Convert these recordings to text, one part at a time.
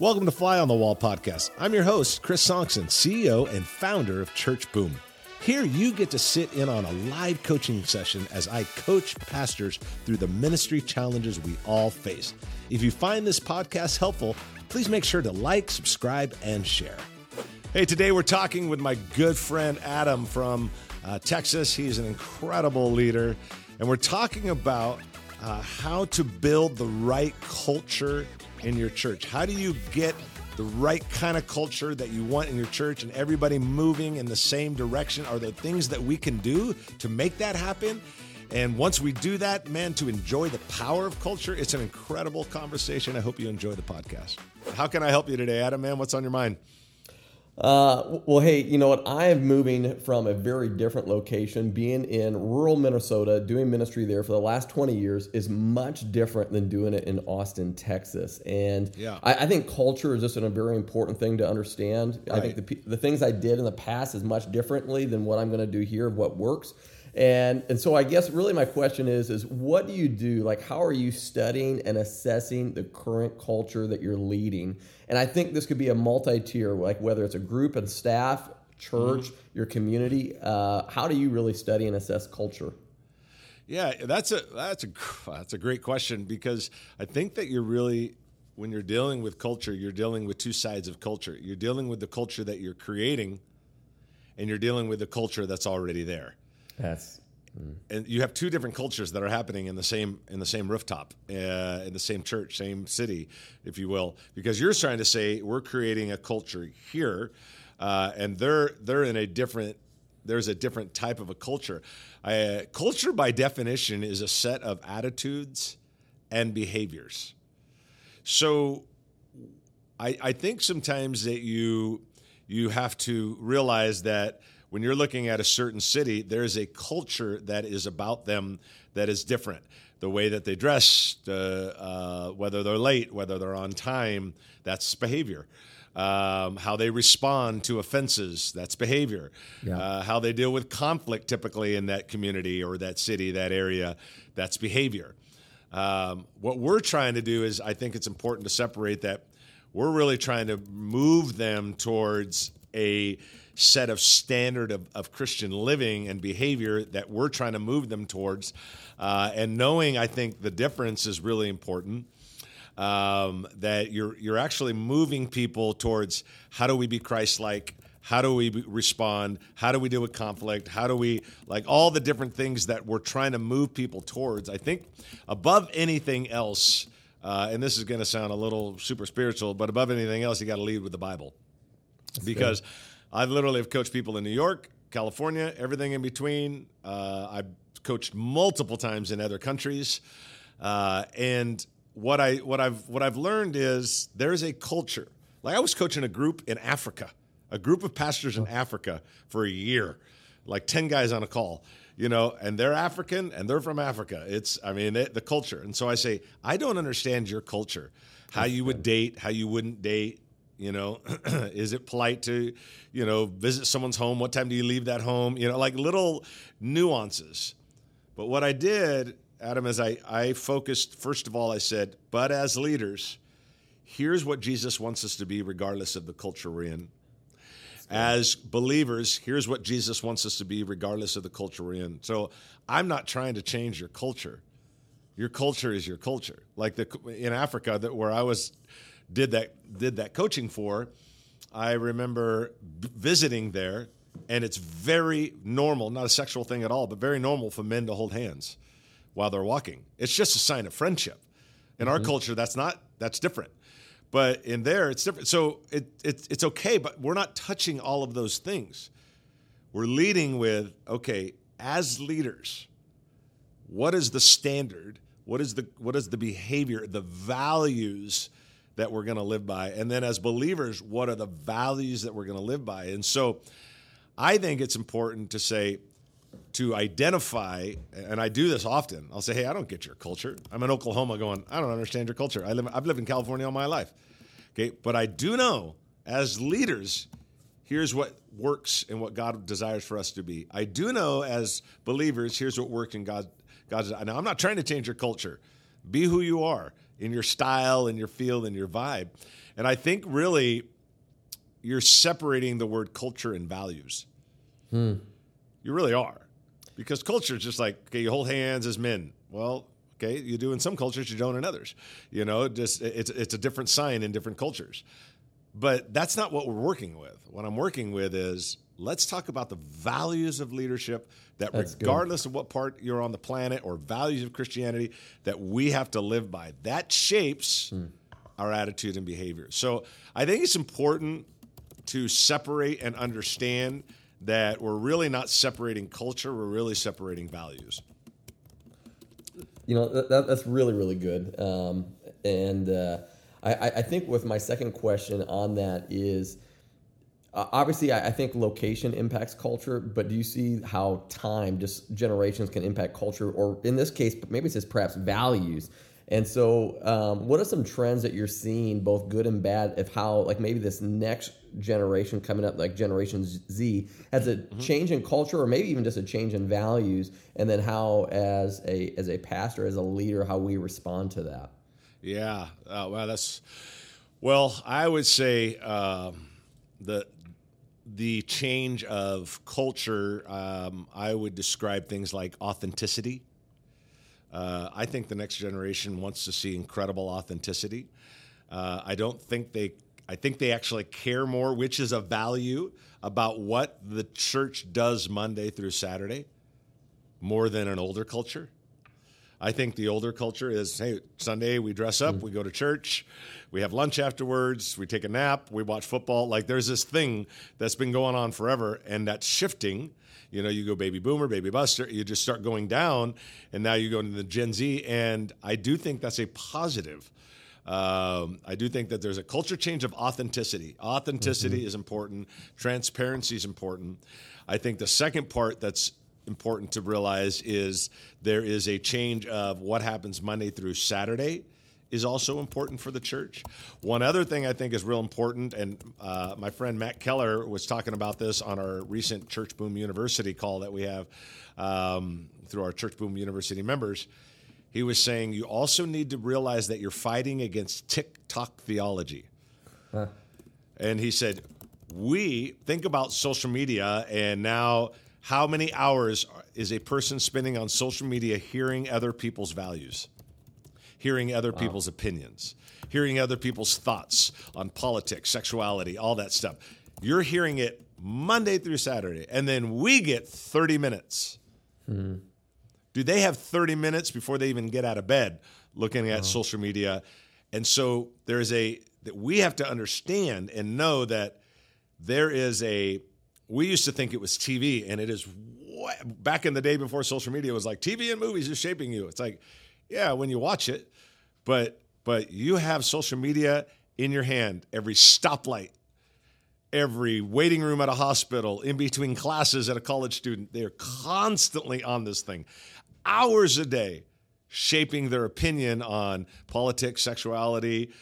Welcome to Fly on the Wall podcast. I'm your host, Chris Sonksen, CEO and founder of Church Boom. Here, you get to sit in on a live coaching session as I coach pastors through the ministry challenges we all face. If you find this podcast helpful, please make sure to like, subscribe, and share. Hey, today we're talking with my good friend Adam from uh, Texas. He's an incredible leader, and we're talking about uh, how to build the right culture in your church. How do you get the right kind of culture that you want in your church and everybody moving in the same direction? Are there things that we can do to make that happen? And once we do that, man, to enjoy the power of culture, it's an incredible conversation. I hope you enjoy the podcast. How can I help you today, Adam, man? What's on your mind? Uh, well, hey, you know what? I am moving from a very different location. Being in rural Minnesota, doing ministry there for the last 20 years is much different than doing it in Austin, Texas. And yeah. I, I think culture is just a very important thing to understand. Right. I think the, the things I did in the past is much differently than what I'm going to do here, of what works. And and so I guess really my question is is what do you do? Like how are you studying and assessing the current culture that you're leading? And I think this could be a multi-tier, like whether it's a group and staff, church, mm-hmm. your community. Uh, how do you really study and assess culture? Yeah, that's a that's a that's a great question because I think that you're really when you're dealing with culture, you're dealing with two sides of culture. You're dealing with the culture that you're creating, and you're dealing with the culture that's already there. That's mm. and you have two different cultures that are happening in the same in the same rooftop uh, in the same church same city if you will because you're trying to say we're creating a culture here uh, and they're they're in a different there's a different type of a culture uh, culture by definition is a set of attitudes and behaviors so I, I think sometimes that you you have to realize that when you're looking at a certain city, there's a culture that is about them that is different. The way that they dress, uh, uh, whether they're late, whether they're on time, that's behavior. Um, how they respond to offenses, that's behavior. Yeah. Uh, how they deal with conflict typically in that community or that city, that area, that's behavior. Um, what we're trying to do is, I think it's important to separate that. We're really trying to move them towards a set of standard of, of Christian living and behavior that we're trying to move them towards. Uh, and knowing, I think, the difference is really important. Um, that you're you're actually moving people towards how do we be Christ-like? How do we respond? How do we deal with conflict? How do we like all the different things that we're trying to move people towards? I think above anything else, uh, and this is going to sound a little super spiritual, but above anything else, you got to lead with the Bible, That's because. I literally have coached people in New York, California, everything in between. Uh, I've coached multiple times in other countries, uh, and what I what I've what I've learned is there's a culture. Like I was coaching a group in Africa, a group of pastors in Africa for a year, like ten guys on a call, you know, and they're African and they're from Africa. It's I mean it, the culture, and so I say I don't understand your culture, how you would date, how you wouldn't date, you know, is it polite to, you know, visit someone's home? What time do you leave that home? You know, like little nuances. But what I did, Adam, is I, I focused, first of all, I said, but as leaders, here's what Jesus wants us to be, regardless of the culture we're in. As believers, here's what Jesus wants us to be, regardless of the culture we're in. So I'm not trying to change your culture. Your culture is your culture. Like the in Africa, that where I was did that did that coaching for, I remember visiting there, and it's very normal, not a sexual thing at all, but very normal for men to hold hands while they're walking. It's just a sign of friendship. In mm-hmm. our culture, that's not that's different. But in there, it's different. So it, it, it's okay, but we're not touching all of those things. We're leading with okay, as leaders, what is the standard? What is the what is the behavior, the values that we're going to live by. And then as believers, what are the values that we're going to live by? And so I think it's important to say, to identify, and I do this often. I'll say, "Hey, I don't get your culture. I'm in Oklahoma, going, I don't understand your culture. I live, I've lived in California all my life, okay. But I do know, as leaders, here's what works and what God desires for us to be. I do know, as believers, here's what works in God. God's. Now, I'm not trying to change your culture. Be who you are. In your style and your feel and your vibe. And I think really you're separating the word culture and values. Hmm. You really are. Because culture is just like, okay, you hold hands as men. Well, okay, you do in some cultures, you don't in others. You know, just it's it's a different sign in different cultures. But that's not what we're working with. What I'm working with is let's talk about the values of leadership that That's good. regardless of what part you're on the planet or values of Christianity that we have to live by. That shapes our attitude and behavior. So I think it's important to separate and understand that we're really not separating culture, we're really separating values. You know, that, that- that's really, really good. Um, and uh, I, I I think with my second question on that is uh, obviously, I, I think location impacts culture, but do you see how time, just generations, can impact culture, or in this case, maybe it's just perhaps values? And so, um, what are some trends that you're seeing, both good and bad, of how, like, maybe this next generation coming up, like Generation Z, has a change in culture, or maybe even just a change in values, and then how, as a as a pastor, as a leader, how we respond to that? Yeah, uh, well, that's well. I would say um, the the change of culture. Um, I would describe things like authenticity. Uh, I think the next generation wants to see incredible authenticity. Uh, I don't think they. I think they actually care more, which is a value about what the church does Monday through Saturday, more than an older culture. I think the older culture is hey, Sunday we dress up, we go to church, we have lunch afterwards, we take a nap, we watch football. Like there's this thing that's been going on forever, and that's shifting. You know, you go baby boomer, baby buster, you just start going down, and now you go into the Gen Z, and I do think that's a positive. Um, I do think that there's a culture change of authenticity. Authenticity is important. Transparency is important. I think the second part that's important to realize is there is a change of what happens Monday through Saturday is also important for the church. One other thing I think is real important, and uh, my friend Matt Keller was talking about this on our recent Church Boom University call that we have um, through our Church Boom University members. He was saying you also need to realize that you're fighting against TikTok theology. And he said, We think about social media, and now how many hours is a person spending on social media hearing other people's values, hearing other people's opinions, hearing other people's thoughts on politics, sexuality, all that stuff? You're hearing it Monday through Saturday, and then we get 30 minutes. Hmm. Do they have 30 minutes before they even get out of bed looking at oh. social media? And so there is a that we have to understand and know that there is a we used to think it was TV and it is back in the day before social media was like TV and movies are shaping you. It's like yeah, when you watch it, but but you have social media in your hand every stoplight every waiting room at a hospital, in between classes at a college student. They're constantly on this thing, hours a day, shaping their opinion on politics, sexuality,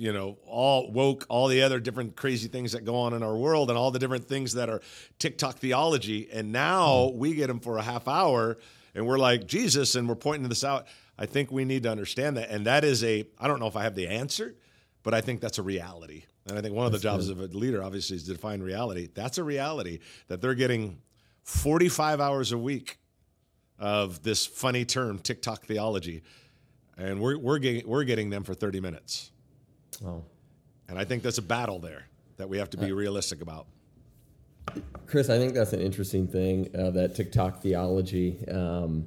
you know, all woke, all the other different crazy things that go on in our world, and all the different things that are TikTok theology. And now hmm. we get them for a half hour, and we're like Jesus, and we're pointing this out. I think we need to understand that, and that is a. I don't know if I have the answer, but I think that's a reality. And I think one of the jobs of a leader, obviously, is to define reality. That's a reality that they're getting 45 hours a week of this funny term, TikTok theology, and we're we're getting we're getting them for 30 minutes. Oh. And I think there's a battle there that we have to be realistic about. Chris, I think that's an interesting thing uh, that TikTok theology um,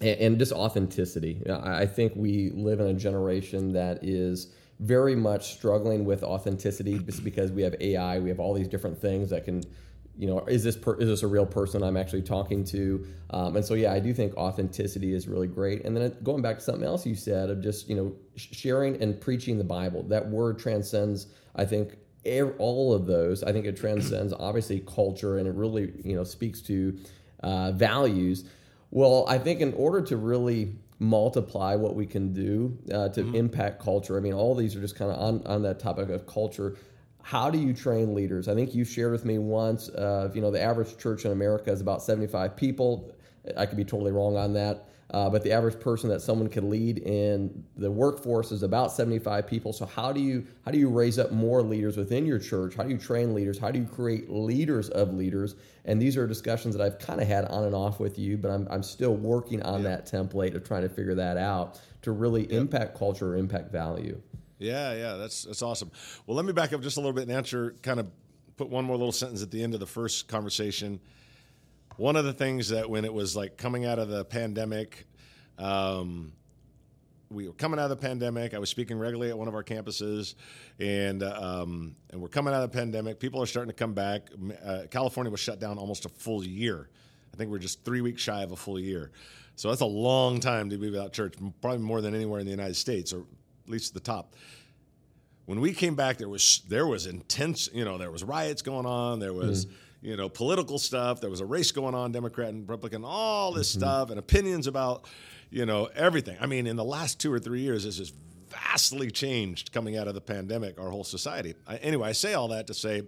and, and just authenticity. I, I think we live in a generation that is very much struggling with authenticity just because we have AI, we have all these different things that can, you know, is this per, is this a real person I'm actually talking to? Um, and so, yeah, I do think authenticity is really great. And then going back to something else you said of just you know sharing and preaching the Bible, that word transcends, I think, all of those. I think it transcends obviously culture, and it really you know speaks to uh, values. Well, I think in order to really multiply what we can do uh, to impact culture, I mean, all these are just kind of on, on that topic of culture. How do you train leaders? I think you shared with me once, uh, you know, the average church in America is about 75 people. I could be totally wrong on that. uh, but the average person that someone could lead in the workforce is about 75 people. So how do you how do you raise up more leaders within your church? How do you train leaders? How do you create leaders of leaders? And these are discussions that I've kind of had on and off with you, but I'm, I'm still working on yeah. that template of trying to figure that out to really yep. impact culture or impact value. Yeah, yeah, that's that's awesome. Well, let me back up just a little bit and answer kind of put one more little sentence at the end of the first conversation one of the things that when it was like coming out of the pandemic, um, we were coming out of the pandemic. I was speaking regularly at one of our campuses, and um, and we're coming out of the pandemic. People are starting to come back. Uh, California was shut down almost a full year. I think we're just three weeks shy of a full year. So that's a long time to be without church, probably more than anywhere in the United States, or least at the top. When we came back, there was there was intense. You know, there was riots going on. There was. Mm you know, political stuff. There was a race going on, Democrat and Republican, all this mm-hmm. stuff, and opinions about, you know, everything. I mean, in the last two or three years, this has vastly changed coming out of the pandemic, our whole society. I, anyway, I say all that to say,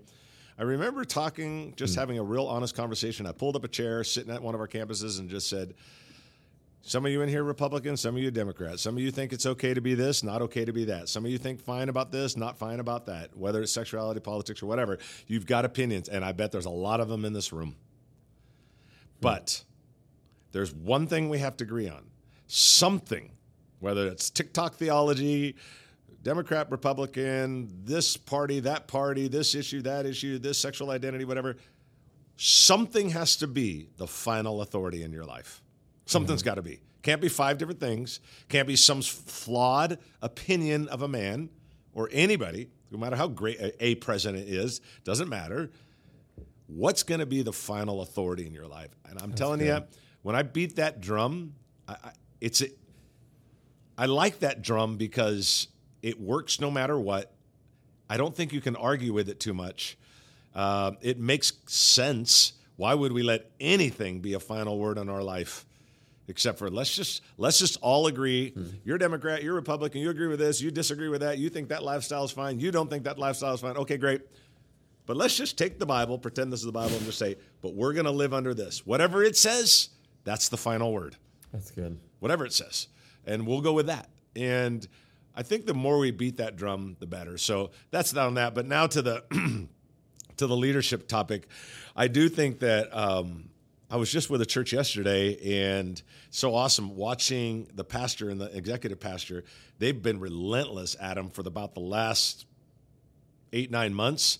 I remember talking, just mm-hmm. having a real honest conversation. I pulled up a chair, sitting at one of our campuses, and just said, some of you in here Republicans, some of you Democrats. Some of you think it's okay to be this, not okay to be that. Some of you think fine about this, not fine about that. Whether it's sexuality, politics, or whatever, you've got opinions, and I bet there's a lot of them in this room. But there's one thing we have to agree on: something, whether it's TikTok theology, Democrat, Republican, this party, that party, this issue, that issue, this sexual identity, whatever. Something has to be the final authority in your life. Something's mm-hmm. got to be. Can't be five different things. Can't be some flawed opinion of a man or anybody, no matter how great a, president is, doesn't matter. What's going to be the final authority in your life? And I'm That's telling good. you, when I beat that drum, I, I, it's a, I like that drum because it works no matter what. I don't think you can argue with it too much. Uh, it makes sense. Why would we let anything be a final word in our life? Except for let's just let's just all agree mm-hmm. you're democrat you're republican you agree with this you disagree with that you think that lifestyle is fine you don't think that lifestyle is fine okay great. But let's just take the bible pretend this is the bible and just say but we're going to live under this. Whatever it says that's the final word. That's good. Whatever it says. And we'll go with that. And i think the more we beat that drum the better. So that's on that. But now to the to the leadership topic. I do think that um, I was just with a church yesterday, and so awesome watching the pastor and the executive pastor. They've been relentless at for about the last eight nine months.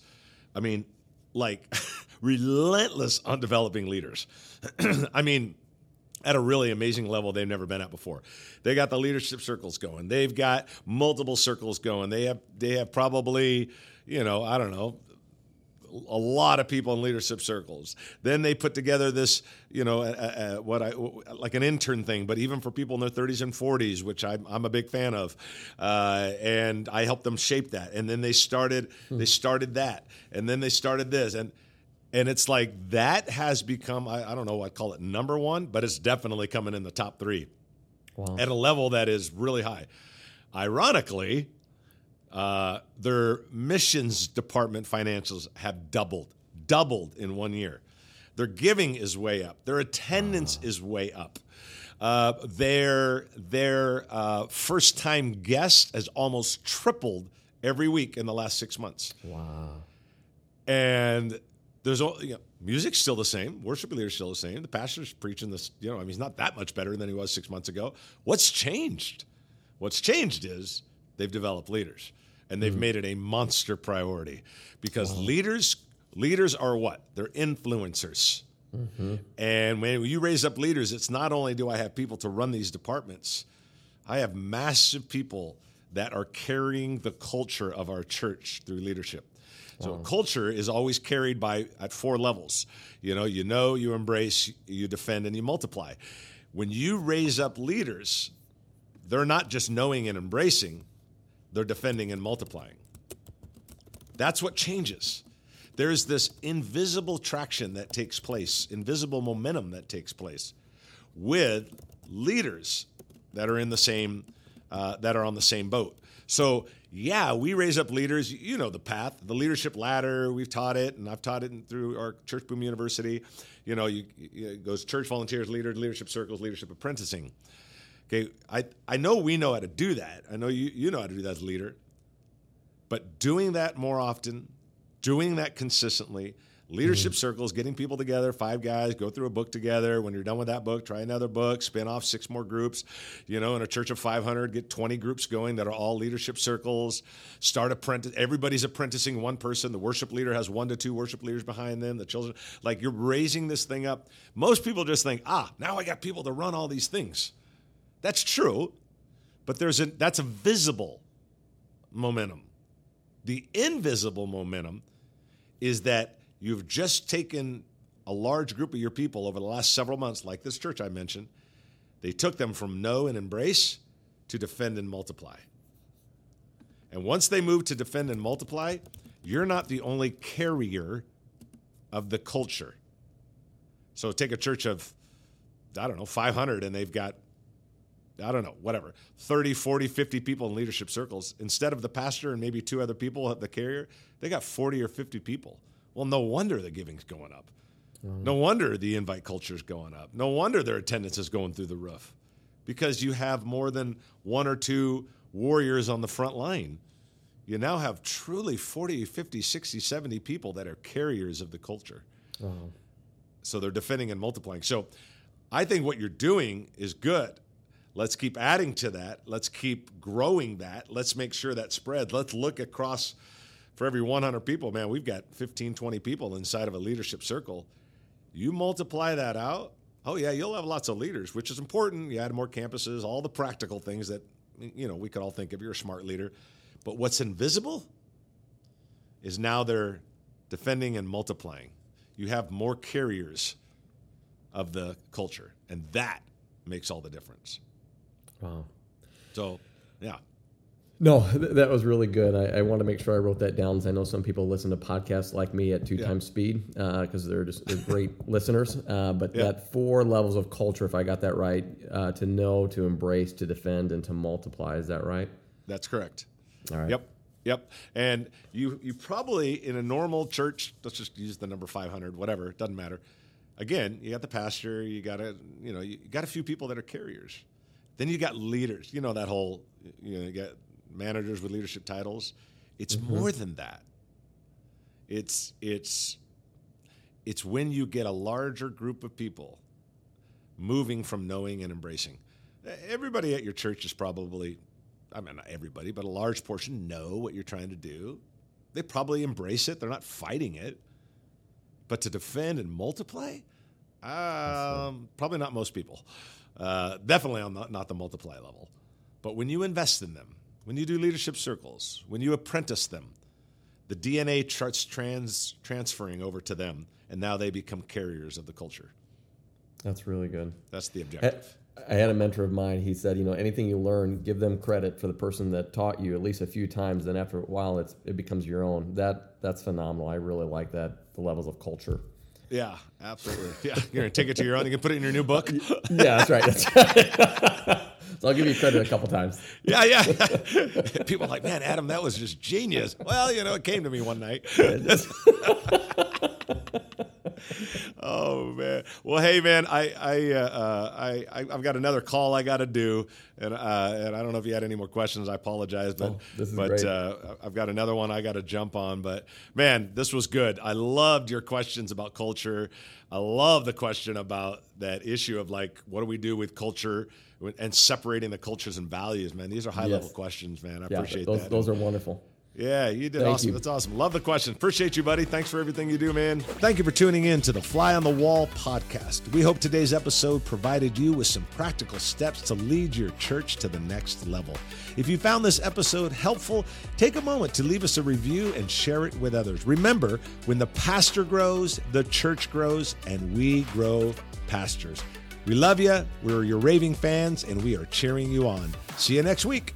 I mean, like relentless on developing leaders. I mean, at a really amazing level they've never been at before. They got the leadership circles going. They've got multiple circles going. They have they have probably you know I don't know a lot of people in leadership circles. Then they put together this, you know, a, a, what I like an intern thing, but even for people in their 30s and 40s, which I'm, I'm a big fan of, uh, and I helped them shape that. And then they started hmm. they started that, and then they started this, and and it's like that has become I, I don't know I call it number one, but it's definitely coming in the top three wow. at a level that is really high. Ironically, uh, their missions department financials have doubled, doubled in one year. Their giving is way up. Their attendance is way up. Uh, their their uh, first time guest has almost tripled every week in the last six months. Wow! And there's all, you know, music's still the same, worship leader's still the same. The pastor's preaching this. You know, I mean, he's not that much better than he was six months ago. What's changed? What's changed is they've developed leaders and they've mm-hmm. made it a monster priority because wow. leaders leaders are what they're influencers mm-hmm. and when you raise up leaders it's not only do i have people to run these departments i have massive people that are carrying the culture of our church through leadership so wow. culture is always carried by at four levels you know you know you embrace you defend and you multiply when you raise up leaders they're not just knowing and embracing they're defending and multiplying. That's what changes. There's this invisible traction that takes place, invisible momentum that takes place with leaders that are in the same uh, that are on the same boat. So yeah, we raise up leaders. You know the path, the leadership ladder. We've taught it, and I've taught it through our Church Boom University. You know, you it goes church volunteers, leaders, leadership circles, leadership apprenticing. Okay, I, I know we know how to do that. I know you, you know how to do that as a leader. But doing that more often, doing that consistently, leadership mm-hmm. circles, getting people together, five guys, go through a book together. When you're done with that book, try another book, spin off six more groups. You know, in a church of 500, get 20 groups going that are all leadership circles. Start apprentice. Everybody's apprenticing one person. The worship leader has one to two worship leaders behind them. The children, like you're raising this thing up. Most people just think, ah, now I got people to run all these things. That's true, but there's a that's a visible momentum. The invisible momentum is that you've just taken a large group of your people over the last several months, like this church I mentioned. They took them from know and embrace to defend and multiply. And once they move to defend and multiply, you're not the only carrier of the culture. So take a church of, I don't know, 500, and they've got I don't know, whatever, 30, 40, 50 people in leadership circles. Instead of the pastor and maybe two other people at the carrier, they got 40 or 50 people. Well, no wonder the giving's going up. Mm-hmm. No wonder the invite culture is going up. No wonder their attendance is going through the roof because you have more than one or two warriors on the front line. You now have truly 40, 50, 60, 70 people that are carriers of the culture. Mm-hmm. So they're defending and multiplying. So I think what you're doing is good. Let's keep adding to that. Let's keep growing that. Let's make sure that spreads. Let's look across for every 100 people, man, we've got 15, 20 people inside of a leadership circle. You multiply that out, oh, yeah, you'll have lots of leaders, which is important. You add more campuses, all the practical things that, you know, we could all think of. You're a smart leader. But what's invisible is now they're defending and multiplying. You have more carriers of the culture, and that makes all the difference. Wow. So, yeah. No, that was really good. I, I want to make sure I wrote that down because I know some people listen to podcasts like me at two yeah. times speed because uh, they're just they're great listeners. Uh, but yeah. that four levels of culture, if I got that right, uh, to know, to embrace, to defend, and to multiply. Is that right? That's correct. All right. Yep. Yep. And you you probably in a normal church, let's just use the number 500, whatever, it doesn't matter. Again, you got the pastor, you got a you know, you got a few people that are carriers. Then you got leaders. You know that whole you know you got managers with leadership titles. It's mm-hmm. more than that. It's it's it's when you get a larger group of people moving from knowing and embracing. Everybody at your church is probably I mean not everybody, but a large portion know what you're trying to do. They probably embrace it. They're not fighting it. But to defend and multiply, um, probably not most people. Uh, definitely on the, not the multiply level. But when you invest in them, when you do leadership circles, when you apprentice them, the DNA starts trans, transferring over to them, and now they become carriers of the culture. That's really good. That's the objective. I, I had a mentor of mine. He said, you know, anything you learn, give them credit for the person that taught you at least a few times. Then after a while, it's it becomes your own. That that's phenomenal. I really like that. The levels of culture. Yeah, absolutely. Yeah, you're gonna take it to your own. You can put it in your new book. yeah, that's right. That's right. so I'll give you credit a couple times. Yeah, yeah. People are like, man, Adam, that was just genius. Well, you know, it came to me one night. Oh man. Well, hey man, I I, uh, uh I I've got another call I got to do, and uh, and I don't know if you had any more questions. I apologize, but oh, but uh, I've got another one I got to jump on. But man, this was good. I loved your questions about culture. I love the question about that issue of like, what do we do with culture and separating the cultures and values, man. These are high level questions, man. I yeah, appreciate those, that. Those are wonderful. Yeah, you did Thank awesome. You. That's awesome. Love the question. Appreciate you, buddy. Thanks for everything you do, man. Thank you for tuning in to the Fly on the Wall podcast. We hope today's episode provided you with some practical steps to lead your church to the next level. If you found this episode helpful, take a moment to leave us a review and share it with others. Remember, when the pastor grows, the church grows, and we grow pastors. We love you. We're your raving fans, and we are cheering you on. See you next week.